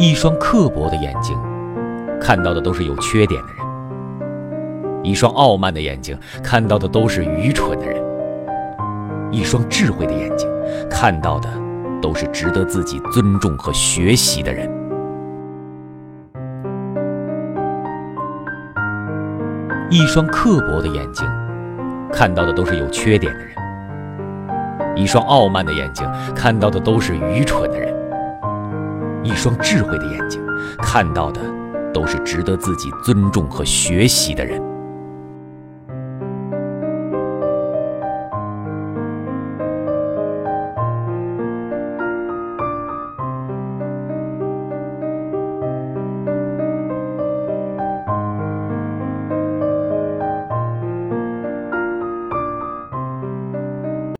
一双刻薄的眼睛，看到的都是有缺点的人；一双傲慢的眼睛，看到的都是愚蠢的人；一双智慧的眼睛，看到的都是值得自己尊重和学习的人；一双刻薄的眼睛，看到的都是有缺点的人；一双傲慢的眼睛，看到的都是愚蠢的人。一双智慧的眼睛，看到的都是值得自己尊重和学习的人。